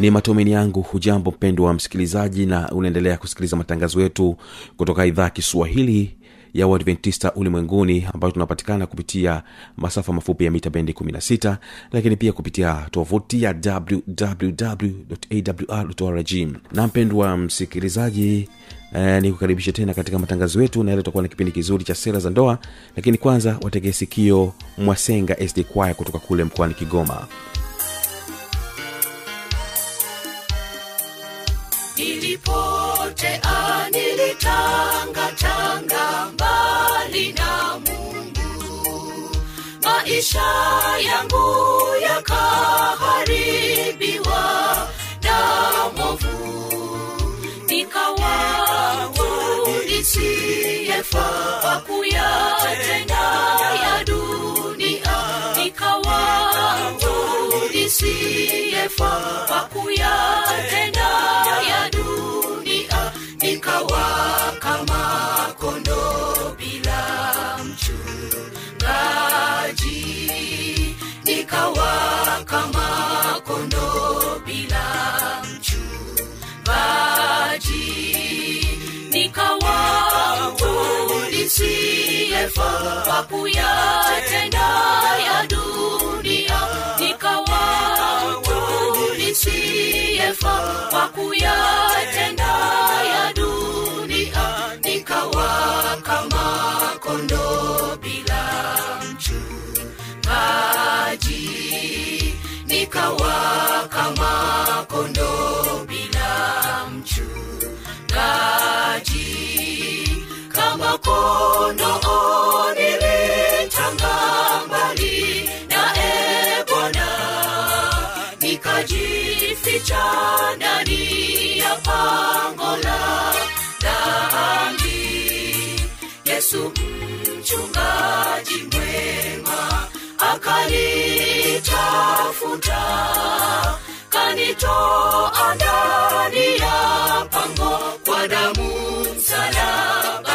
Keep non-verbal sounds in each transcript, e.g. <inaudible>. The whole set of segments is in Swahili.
ni matumaini yangu. Hujambo mpendo wa msikilizaji na unaendelea kusikiliza matangazo yetu kutoka idhaa ya kiswahili ya uadventista ulimwenguni ambayo tunapatikana kupitia masafa mafupi ya mita bendi 16 lakini pia kupitia tovuti ya wwwawrrg na mpendwa msikilizaji Eh, ni kukaribisha tena katika matangazo yetu na yale tutakuwa na kipindi kizuri cha sera za ndoa lakini kwanza wategee sikio mwasenga sd kwaya kutoka kule mkoani kigoma nilipotea nilitangatanga mbali na mungu. Maisha yangu yakaharibiwa na movu nikawa nisiyefaa kuyatenda ya dunia. Nikawa nisiyefaa kuyatenda nikawa kama kondo bila mchungaji. Nikawa kama kondo bila mchungaji. Nikawa nisiyefaa kuyatenda ya dunia. Nikawa nisiyefaa kuyatenda kondo bila mchungaji nikawa kama kondoo bila mchungaji kama kondoo nilitanga mbali nae Bwana nikajificha ndani ya pango la Yesu mchungaji mwema akanitafuta kanitoa ndani ya pango kwa damu msalabani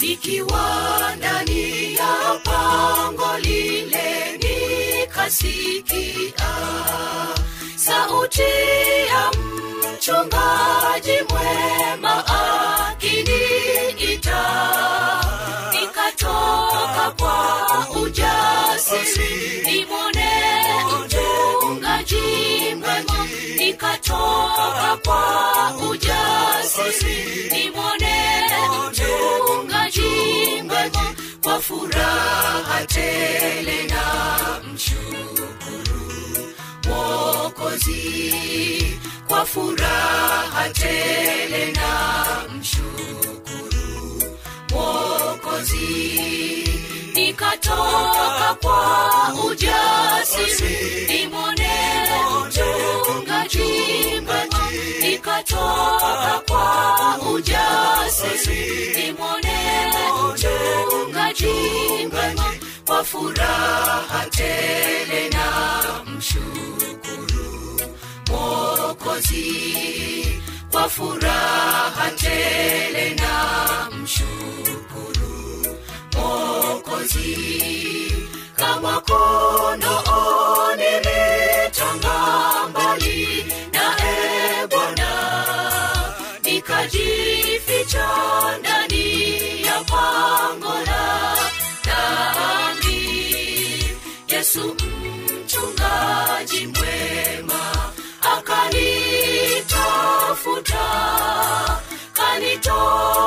nikiwa ndani ya pango lile nikasikia sauti ya mchungaji mwema akiniita. Nikatoka kwa ujasiri nimwone mchungaji mwema. Nikatoka kwa ujasiri nimwone mchungaji mwema kwa furaha tele na mshukuru mwokozi. Kwa furaha tele na mshukuru mwokozi. Nikatoka kwa ujasiri ujasiri nimwone mchungaji mwema kwa furaha tele na mshukuru mwokozi kwa furaha tele na mshukuru mwokozi kama kono mbali yesu mchungaji mwema akanitafuta kanitoa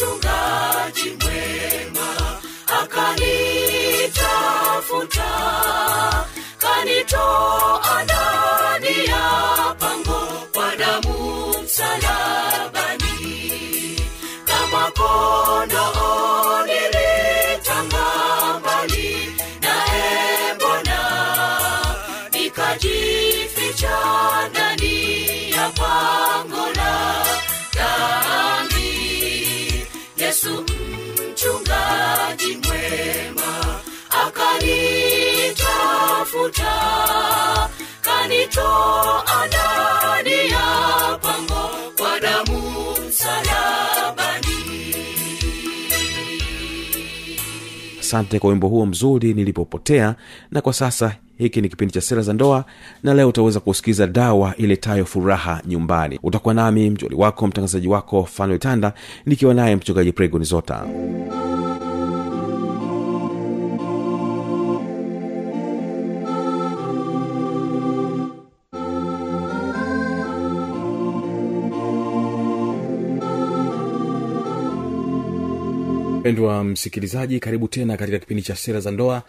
mchungaji mwema akanitafuta kanitoa ndani ya pango kwa damu msalabani. Kama kondoo nilitanga mbali naye bwana nikajificha ndani ya pango la dhambi yesu mchungaji mwema akanitafuta kanitoa ndani ya pango asante kwa wimbo huo mzuri nilipopotea na kwa sasa hiki ni kipindi cha sera za ndoa na leo utaweza kusikiza dawa iletayo furaha nyumbani. Utakuwa nami mjoli wako mtangazaji wako fanuel tanda nikiwa naye mchungaji pregoni zota mpendwa msikilizaji karibu tena katika kipindi cha sera za ndoa.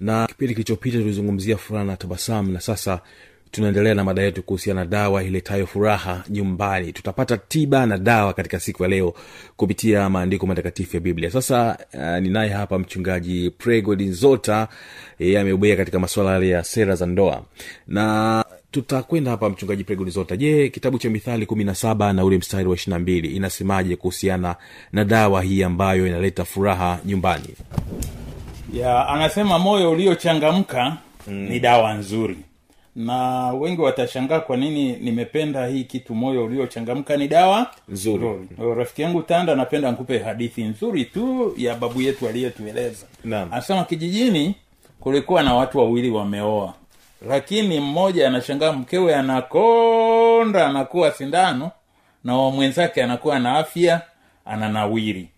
Na kipindi kilichopita tulizungumzia furaha na tabasamu na sasa tunaendelea na mada yetu kuhusiana na dawa iletayo furaha nyumbani. Tutapata tiba na dawa katika siku ya leo kupitia maandiko matakatifu ya biblia. Sasa uh, ninaye hapa mchungaji pregodinzota yeye ameubea katika masuala yale ya sera za ndoa. Na tutakwenda hapa mchungaji pregonizota je kitabu cha mithali kumi na saba na ule mstari wa ishiri na mbili inasemaje kuhusiana na dawa hii ambayo inaleta furaha nyumbani? Ya anasema moyo uliochangamka mm. ni dawa nzuri. Na wengi watashangaa kwa nini nimependa hii kitu moyo uliochangamka ni dawa Nzuri. rafiki yangu tanda napenda nkupe hadithi nzuri tu ya babu yetu aliyetueleza. Anasema kijijini kulikuwa na watu wawili wameoa lakini mmoja anashangaa mkewe anakonda anakuwa sindano na mwenzake anakuwa na afya ananawiri.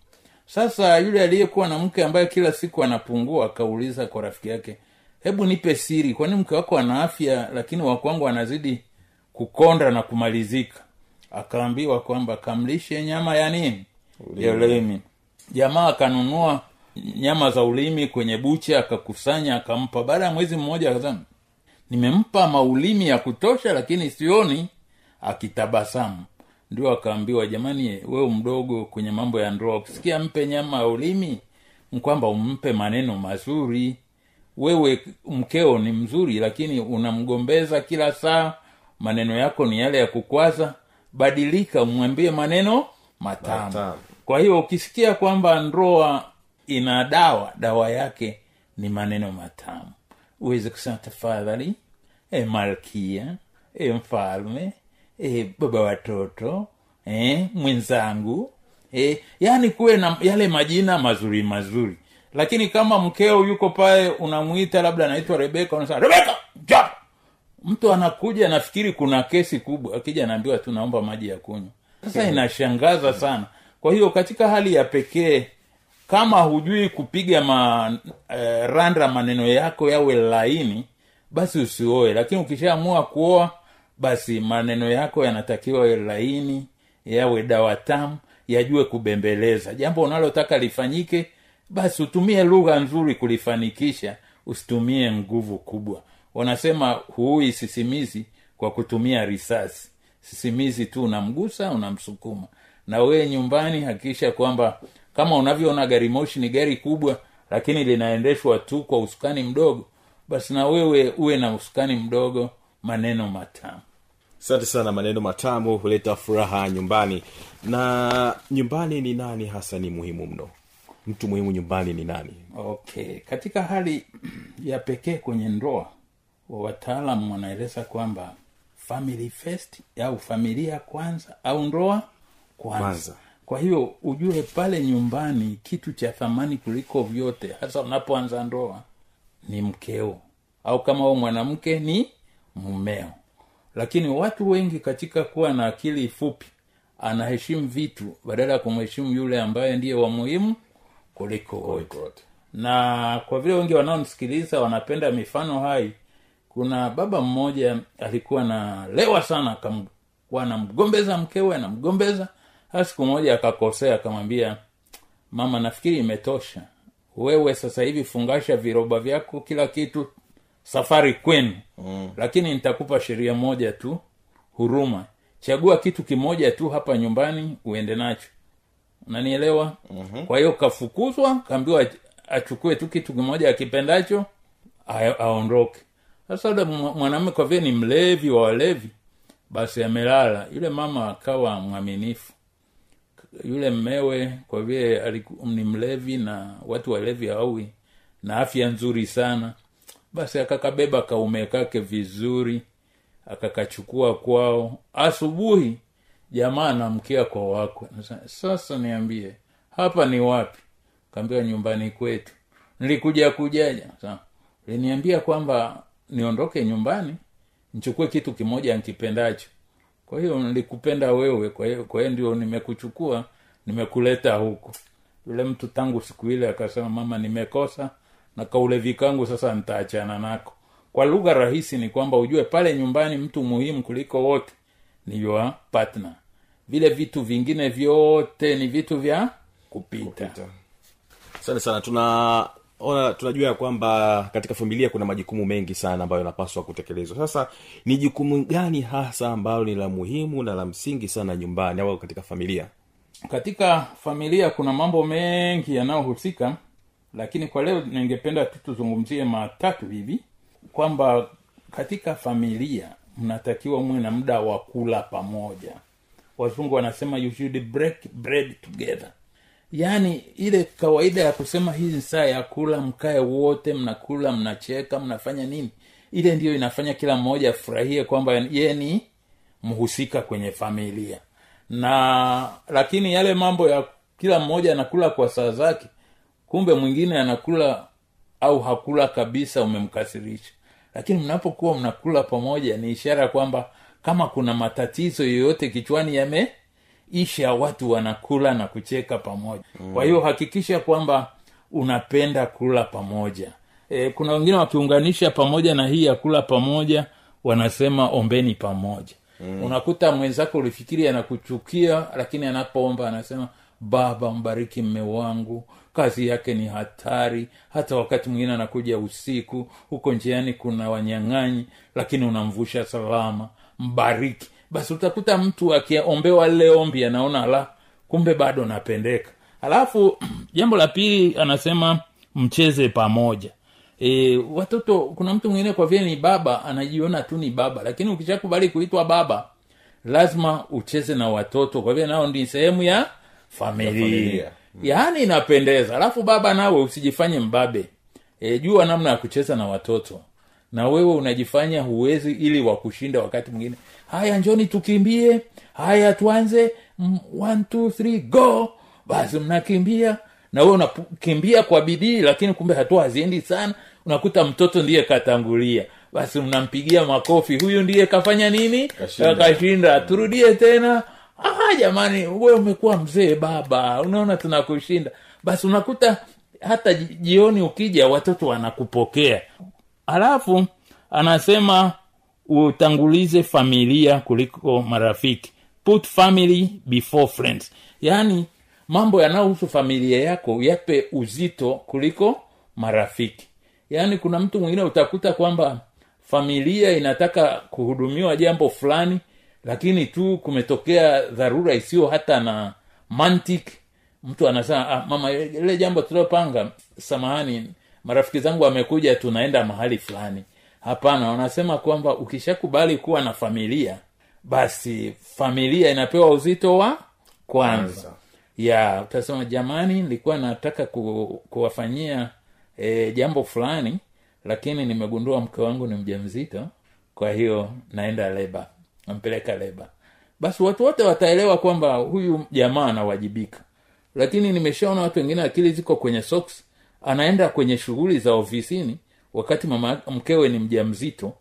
Sasa yule aliyekuwa na mke ambaye kila siku anapungua akauliza kwa rafiki yake hebu nipe siri kwani mke wako ana afya lakini wakwangu anazidi kukonda na kumalizika? Akaambiwa kwamba kamlishe nyama ya nini? Ya ulimi. Jamaa akanunua nyama za ulimi kwenye bucha akakusanya akampa. Baada ya mwezi mmoja akasema nimempa maulimi ya kutosha lakini sioni akitabasamu. Ndio akaambiwa jamani wewe mdogo kwenye mambo ya ndoa ukisikia mpe nyama ya ulimi kwamba umpe maneno mazuri. Wewe mkeo ni mzuri lakini unamgombeza kila saa maneno yako ni yale ya kukwaza. Badilika umwambie maneno matamu. Matam. kwa hiyo ukisikia kwamba ndoa ina dawa dawa yake ni maneno matamu. Uweze kusema tafadhali e malkia e mfalme e baba watoto e mwenzangu e, yaani kuwe na yale majina mazuri mazuri. Lakini kama mkeo yuko pale unamwita labda anaitwa rebeka unasema rebeka njoo mtu anakuja anafikiri kuna kesi kubwa akija anaambiwa tu naomba maji ya kunywa. Sasa inashangaza sana. Kwa hiyo katika hali ya pekee kama hujui kupiga ma, eh, randa maneno yako yawe laini basi usioe. Lakini ukishaamua kuoa basi maneno yako yanatakiwa laini yawe dawa tamu yajue kubembeleza. Jambo unalotaka lifanyike basi utumie lugha nzuri kulifanikisha. Usitumie nguvu kubwa. Wanasema huui sisimizi kwa kutumia risasi. Sisimizi tu unamgusa unamsukuma. Na wee nyumbani hakikisha kwamba kama unavyoona gari moshi ni gari kubwa lakini linaendeshwa tu kwa usukani mdogo basi na wewe uwe na usukani mdogo maneno matamu. Asante sana maneno matamu huleta furaha nyumbani. Na nyumbani ni nani hasa ni muhimu mno? Mtu muhimu nyumbani ni nani? Okay katika hali <clears throat> ya pekee kwenye ndoa wataalamu wanaeleza kwamba family first au familia kwanza au ndoa kwanza, Kwanza. kwa hiyo ujue pale nyumbani kitu cha thamani kuliko vyote hasa unapoanza ndoa ni mkeo. Au kama huo mwanamke ni mumeo lakini watu wengi katika kuwa na akili fupi anaheshimu vitu badala ya kumheshimu yule ambaye ndiye wa muhimu kuliko wote. Na kwa vile wengi wanaonisikiliza wanapenda mifano hai kuna baba mmoja alikuwa na lewa sana anamgombeza mkewe anamgombeza. Siku moja akakosea akamwambia mama nafikiri imetosha wewe sasa hivi fungasha viroba vyako kila kitu safari kwenu. Mm. lakini nitakupa sheria moja tu huruma. Chagua kitu kimoja tu hapa nyumbani uende nacho. Unanielewa? Mm-hmm. kwa hiyo kafukuzwa kaambiwa achukue tu kitu kimoja akipendacho aondoke. Sasa ule mwa- kwa vile ni mlevi wa walevi basi amelala. Yule mama akawa mwaminifu yule mmewe kwa vile ni mlevi na watu walevi hawawi na afya nzuri sana basi akakabeba kaume kake vizuri akakachukua kwao. Asubuhi jamaa anamkia kwa wakwe. Sasa niambie hapa ni wapi? Kaambiwa nyumbani kwetu. Nilikuja kujaja. Liniambia kwamba niondoke nyumbani nichukue kitu kimoja nkipendacho kwa hiyo nilikupenda wewe kwa hiyo ndio nimekuchukua nimekuleta huku yule mtu tangu siku ile akasema mama nimekosa na kaulevi kangu sasa nitaachana nako. Kwa lugha rahisi ni kwamba ujue pale nyumbani mtu muhimu kuliko wote ni your partner. Vile vitu vingine vyote ni vitu vya kupita, asante sana tunaona tunajua ya kwamba katika familia kuna majukumu mengi sana ambayo yanapaswa kutekelezwa. Sasa ni jukumu gani hasa ambalo ni la muhimu na la msingi sana nyumbani au katika familia? Katika familia kuna mambo mengi yanayohusika lakini kwa leo ningependa tu tuzungumzie matatu hivi kwamba katika familia mnatakiwa mwe na muda wa kula pamoja. Wazungu wanasema you should break bread together yaani ile kawaida ya kusema hii ni saa ya kula mkae wote mnakula mnacheka mnafanya nini? Ile ndiyo inafanya kila mmoja afurahie kwamba ye ni mhusika kwenye familia. Na lakini yale mambo ya kila mmoja anakula kwa saa zake kumbe mwingine anakula au hakula kabisa umemkasirisha. Lakini mnapokuwa mnakula pamoja ni ishara kwamba kama kuna matatizo yoyote kichwani yameisha watu wanakula na kucheka pamoja. Mm. kwa hiyo hakikisha kwamba unapenda kula pamoja. E, kuna wengine wakiunganisha pamoja na hii ya kula pamoja wanasema ombeni pamoja. Mm. unakuta mwenzako ulifikiri anakuchukia lakini anapoomba anasema baba mbariki mme wangu kazi yake ni hatari. Hata wakati mwingine anakuja usiku huko njiani kuna wanyang'anyi lakini unamvusha salama. Mbariki basi utakuta mtu akiombewa lile ombi anaona la kumbe bado napendeka. Alafu <clears throat> jambo la pili anasema mcheze pamoja. E, watoto kuna mtu mwingine kwa vile ni baba anajiona tu ni baba lakini ukishakubali kuitwa baba lazima ucheze na watoto kwa vile nao ni sehemu ya familia, familia. yaani inapendeza. Alafu baba nawe usijifanye mbabe. E, jua namna ya kucheza na watoto. Na wewe unajifanya huwezi ili wakushinda wakati mwingine haya njoni tukimbie. Haya tuanze. Mm, one, two, three, go. Basi mnakimbia. Na wewe unakimbia kwa bidii lakini kumbe hatua haziendi sana. Unakuta mtoto ndiye katangulia. Basi mnampigia makofi. Huyu ndiye kafanya nini? Kashinda. kashinda. Turudie tena. Ah jamani we umekuwa mzee baba. Unaona tunakushinda. Basi unakuta hata jioni ukija watoto wanakupokea. Alafu anasema utangulize familia kuliko marafiki. Put family before friends. Yaani mambo yanayohusu familia yako yape uzito kuliko marafiki. Yaani kuna mtu mwingine utakuta kwamba familia inataka kuhudumiwa jambo fulani lakini tu kumetokea dharura isiyo hata na mantiki. Mtu anasema ah, mama ile jambo tuliopanga samahani marafiki zangu wamekuja tunaenda mahali fulani hapana wanasema kwamba ukishakubali kuwa na familia basi familia inapewa uzito wa kwanza. Ya utasema jamani nilikuwa nataka ku, kuwafanyia e, jambo fulani lakini nimegundua mke wangu ni mja mzito kwa hiyo naenda leba nampeleka leba. Basi watu wote wataelewa kwamba huyu jamaa anawajibika. Lakini nimeshaona watu wengine akili ziko kwenye socks anaenda kwenye shughuli za ofisini wakati mama mkewe ni mja mzito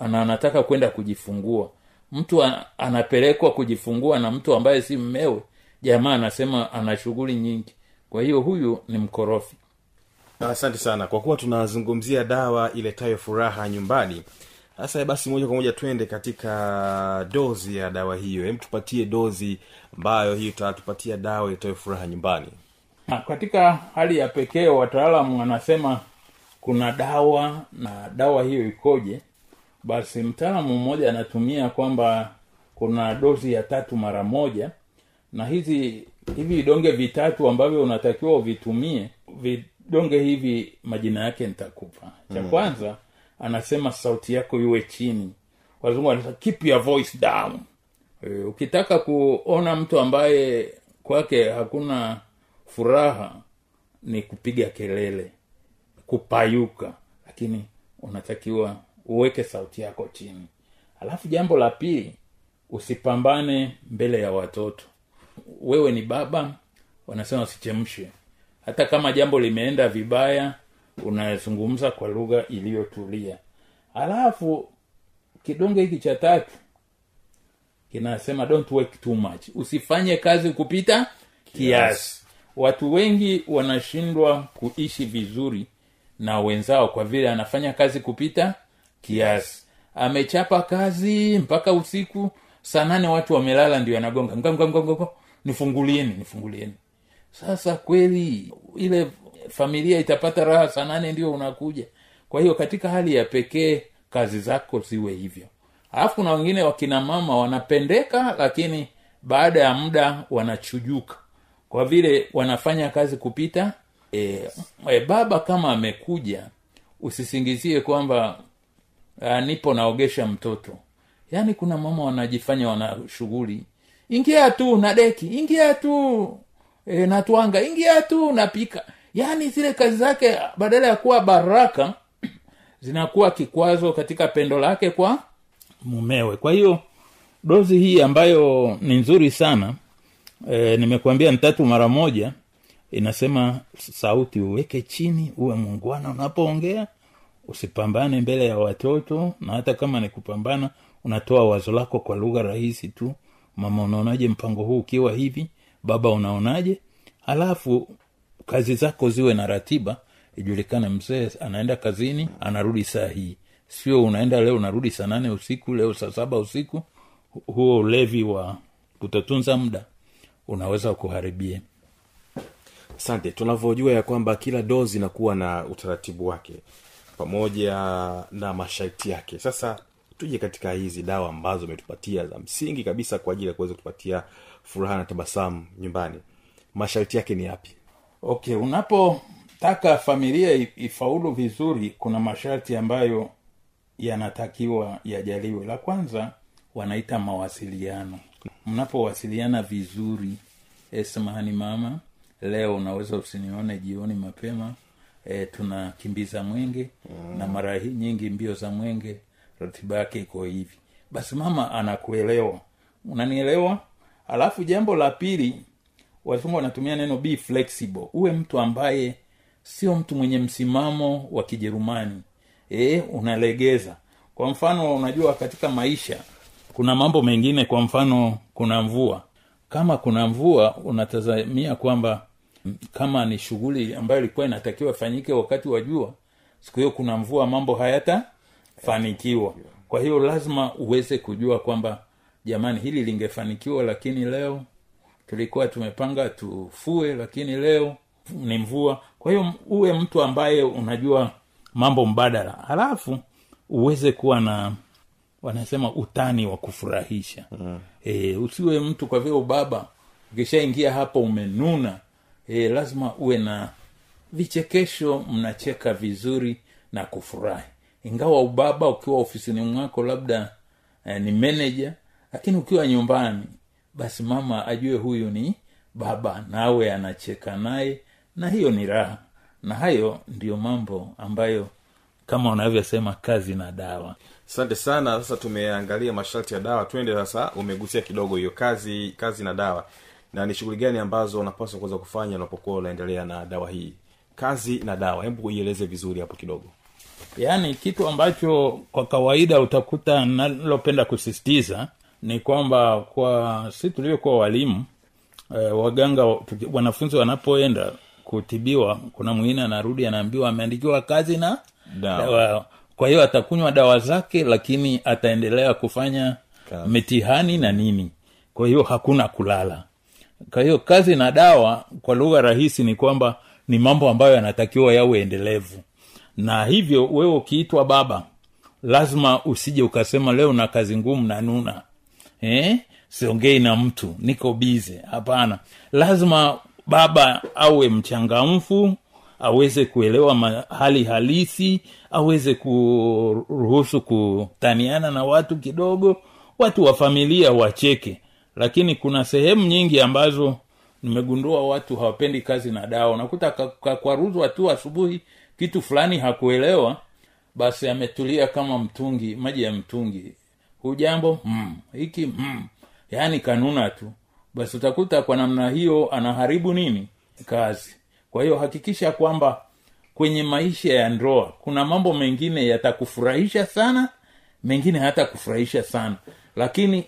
ana anataka kwenda kujifungua. Mtu anapelekwa kujifungua na mtu ambaye si mmewe jamaa anasema ana shughuli nyingi. Kwa hiyo huyu ni mkorofi. Asante sana. Kwa kuwa tunazungumzia dawa iletayo furaha nyumbani sasa basi moja kwa moja twende katika dozi ya dawa hiyo. Hem tupatie dozi ambayo hiyo itatupatia dawa iletayo furaha nyumbani. Na katika hali ya pekee wataalamu wanasema kuna dawa na dawa hiyo ikoje basi mtaalamu mmoja anatumia kwamba kuna dozi ya tatu mara moja na hizi hivi vidonge vitatu ambavyo unatakiwa uvitumie vidonge hivi majina yake nitakupa. Cha kwanza anasema sauti yako iwe chini. Wazungu wanasema keep your voice down. E, ukitaka kuona mtu ambaye kwake hakuna furaha ni kupiga kelele kupayuka lakini unatakiwa uweke sauti yako chini. Alafu jambo la pili usipambane mbele ya watoto. Wewe ni baba wanasema usichemshe hata kama jambo limeenda vibaya unazungumza kwa lugha iliyotulia. Alafu kidonge hiki cha tatu kinasema don't work too much. Usifanye kazi kupita kiasi. Watu wengi wanashindwa kuishi vizuri na wenzao kwa vile anafanya kazi kupita kiasi. Amechapa kazi mpaka usiku saa nane watu wamelala ndio anagonga. Nga, nga, nga, nga, nga. nifungulieni nifungulieni. Sasa kweli ile familia itapata raha saa nane ndio unakuja. Kwa hiyo katika hali ya pekee kazi zako ziwe hivyo. Alafu kuna wengine wakina mama wanapendeka lakini baada ya muda wanachujuka. Kwa vile wanafanya kazi kupita e, e, baba kama amekuja usisingizie kwamba uh, nipo naogesha mtoto. Yaani kuna mama wanajifanya wana shughuli. Ingia tu na deki ingia tu e, natwanga ingia tu napika yaani zile kazi zake badala ya kuwa baraka <clears throat> zinakuwa kikwazo katika pendo lake kwa mumewe. Kwa hiyo dozi hii ambayo ni nzuri sana e, nimekuambia ni tatu mara moja inasema sauti uweke chini uwe mungwana unapoongea usipambane mbele ya watoto na hata kama ni kupambana unatoa wazo lako kwa lugha rahisi tu. Mama unaonaje mpango huu ukiwa hivi? Baba unaonaje? Halafu kazi zako ziwe na ratiba. Ijulikane mzee anaenda kazini anarudi saa hii. Sio unaenda leo unarudi saa nane usiku leo saa saba usiku. Huo ulevi wa kutotunza muda unaweza kuharibia asante. Tunavyojua ya kwamba kila dozi inakuwa na utaratibu wake pamoja na masharti yake. Sasa tuje katika hizi dawa ambazo umetupatia za msingi kabisa kwa ajili ya kuweza kutupatia furaha na tabasamu nyumbani. Masharti yake ni yapi? Okay unapotaka familia ifaulu vizuri kuna masharti ambayo yanatakiwa yajaliwe. La kwanza wanaita mawasiliano. Mnapowasiliana vizuri e, mama leo unaweza usinione jioni mapema. E, tunakimbiza mwenge mm. na mara nyingi mbio za mwenge ratiba yake iko hivi. Basi mama anakuelewa. Unanielewa? Alafu jambo la pili wazungu wanatumia neno be flexible. Uwe mtu ambaye sio mtu mwenye msimamo wa kijerumani. E, unalegeza. Kwa mfano unajua katika maisha kuna mambo mengine kwa mfano kuna mvua. Kama kuna mvua unatazamia kwamba kama ni shughuli ambayo ilikuwa inatakiwa ifanyike wakati wa jua siku hiyo kuna mvua mambo hayatafanikiwa. Kwa hiyo lazima uweze kujua kwamba jamani hili lingefanikiwa lakini leo tulikuwa tumepanga tufue lakini leo ni mvua. Kwa hiyo uwe mtu ambaye unajua mambo mbadala halafu uweze kuwa na wanasema utani wa kufurahisha. Mm. e, usiwe mtu kwa vile ubaba ukishaingia hapo umenuna e, lazima uwe na vichekesho mnacheka vizuri na kufurahi. Ingawa ubaba ukiwa ofisini mwako labda eh, ni meneja lakini ukiwa nyumbani basi mama ajue huyu ni baba nawe anacheka naye na hiyo ni raha. Na hayo ndiyo mambo ambayo kama unavyosema kazi na dawa. Asante sana. Sasa tumeangalia masharti ya dawa. Twende sasa. Umegusia kidogo hiyo kazi kazi na dawa na ni shughuli gani ambazo unapaswa kuweza kufanya unapokuwa unaendelea na dawa hii? Kazi na dawa. Hebu ieleze vizuri hapo kidogo. Yaani kitu ambacho kwa kawaida utakuta nalopenda kusisitiza ni kwamba kwa si tuliokuwa walimu e, waganga wanafunzi wanapoenda kutibiwa kuna mwingine anarudi anaambiwa ameandikiwa kazi na Dawa. dawa. Kwa hiyo atakunywa dawa zake lakini ataendelea kufanya Kazi. mitihani na nini. Kwa hiyo hakuna kulala kwa hiyo kazi na dawa kwa lugha rahisi ni kwamba ni mambo ambayo yanatakiwa yawe endelevu. Na hivyo wewe ukiitwa baba lazima usije ukasema leo na kazi ngumu na nuna. Eh? siongei na mtu niko bize hapana. Lazima baba awe mchangamfu aweze kuelewa hali halisi aweze kuruhusu kutaniana na watu kidogo watu wa familia wacheke lakini kuna sehemu nyingi ambazo nimegundua watu hawapendi kazi na dawa. Unakuta kakwaruzwa tu asubuhi kitu fulani hakuelewa basi ametulia kama mtungi maji ya mtungi. Hujambo mm. mm. yaani kanuna tu. Basi utakuta kwa namna hiyo anaharibu nini? Kazi. Kwa hiyo hakikisha kwamba kwenye maisha ya ndoa kuna mambo mengine yatakufurahisha sana mengine hata kufurahisha sana. Lakini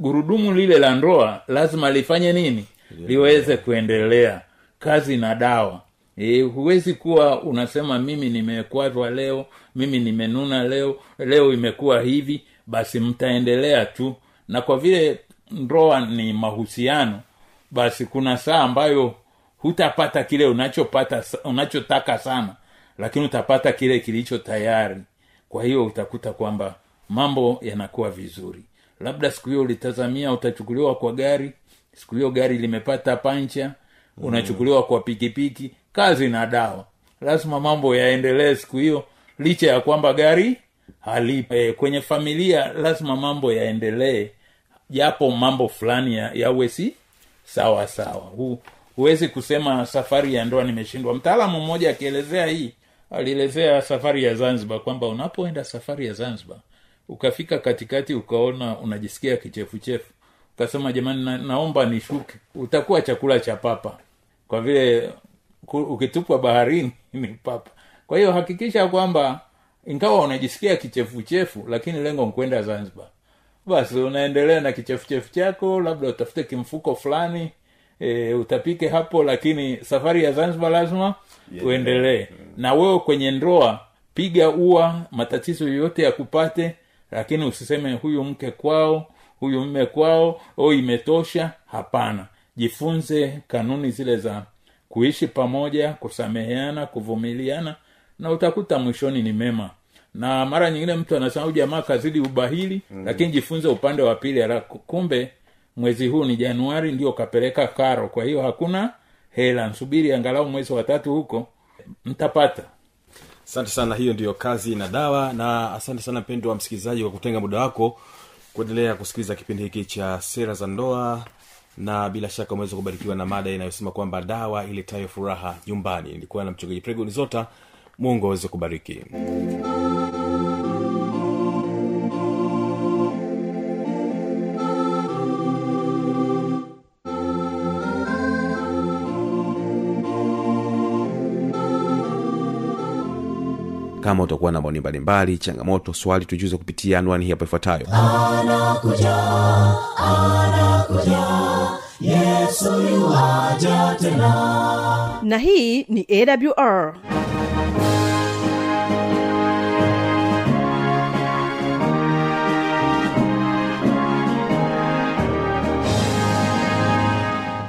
gurudumu lile la ndoa lazima lifanye nini? Liweze kuendelea. Kazi na dawa. E, huwezi kuwa unasema mimi nimekwazwa leo mimi nimenuna leo leo imekuwa hivi basi mtaendelea tu. Na kwa vile ndoa ni mahusiano basi kuna saa ambayo hutapata kile unachopata unachotaka sana lakini utapata kile kilicho tayari. Kwa hiyo utakuta kwamba mambo yanakuwa vizuri labda siku hiyo ulitazamia utachukuliwa kwa gari. Siku hiyo gari limepata pancha unachukuliwa kwa pikipiki. Kazi na dawa. Lazima mambo yaendelee siku hiyo licha ya kwamba gari halipo. E, kwenye familia lazima mambo yaendelee. Japo mambo fulani ya- yawe si sawa sawa. Hu, huwezi kusema safari ya ndoa nimeshindwa. Mtaalamu mmoja akielezea hii alielezea safari ya zanzibar kwamba unapoenda safari ya zanzibar ukafika katikati ukaona unajisikia kichefuchefu ukasema jamani na, naomba nishuke. Utakuwa chakula cha papa. Kwa vile ukitupwa baharini <laughs> ni papa. Kwa hiyo hakikisha kwamba ingawa unajisikia kichefuchefu lakini lengo nkwenda zanzibar. Basi unaendelea na kichefuchefu chako labda utafute kimfuko fulani e, utapike hapo lakini safari ya zanzibar lazima uendelee. Na wewe kwenye ndoa piga ua matatizo yoyote ya kupate lakini usiseme huyu mke kwao huyu mme kwao o imetosha. Hapana. Jifunze kanuni zile za kuishi pamoja kusameheana kuvumiliana na utakuta mwishoni ni mema. Na mara nyingine mtu anasema huyu jamaa kazidi ubahili mm. lakini jifunze upande wa pili kumbe mwezi huu ni januari ndio kapeleka karo. Kwa hiyo hakuna hela. Nsubiri angalau mwezi wa tatu huko mtapata asante sana hiyo ndiyo kazi na dawa na asante sana mpendo wa msikilizaji kwa kutenga muda wako kuendelea kusikiliza kipindi hiki cha sera za ndoa na bila shaka umeweza kubarikiwa na mada inayosema kwamba dawa iletayo furaha nyumbani. Nilikuwa na mchungaji pregoni zota mungu aweze kubariki kama utakuwa na maoni mbalimbali changamoto swali tujuze kupitia anwani hii hapo ifuatayo. Yuaja tena. Na hii ni awr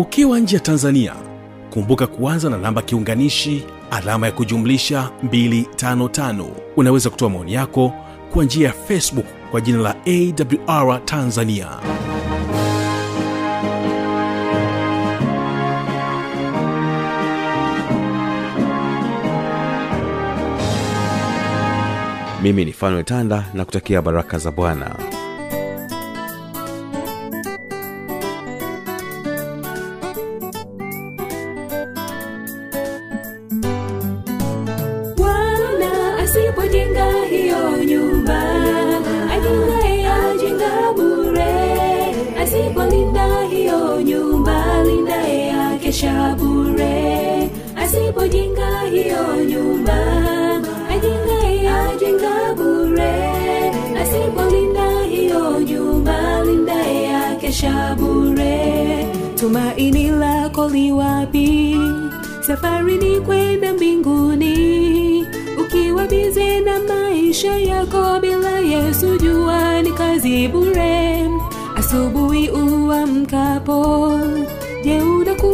ukiwa nje ya tanzania kumbuka kuanza na namba kiunganishi alama ya kujumlisha 255 unaweza kutoa maoni yako kwa njia ya facebook kwa jina la awr tanzania. Mimi ni fanuetanda na kutakia baraka za bwana.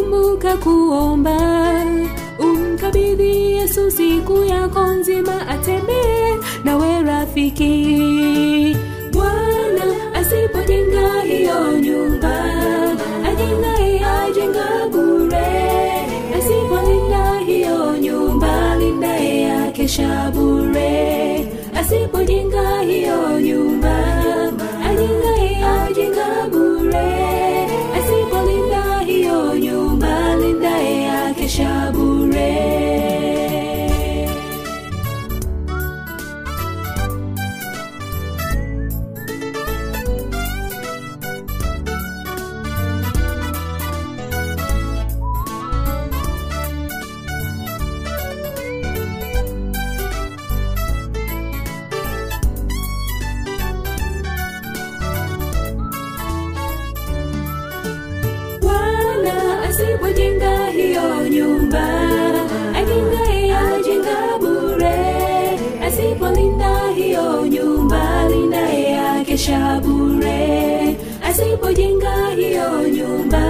kumbuka kuomba. Umkabidhi yesu siku yako nzima atembee nawe rafiki. Bwana asipojenga hiyo nyumba ajengaye ajenga bure. Asipolinda hiyo nyumba lindaye akeshabu nyumba akinga ajenga bure. Asipolinda hiyo nyumba lindae yake shabure asipojenga hiyo nyumba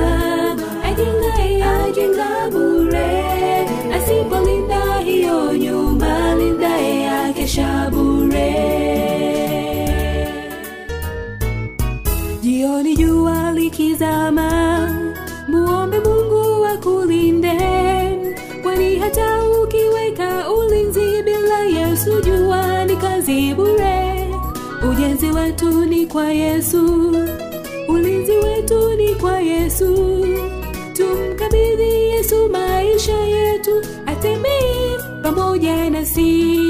Ulinzi wetu ni kwa Yesu, ulinzi wetu ni kwa Yesu. Tumkabidhi Yesu maisha yetu, atembee pamoja nasi.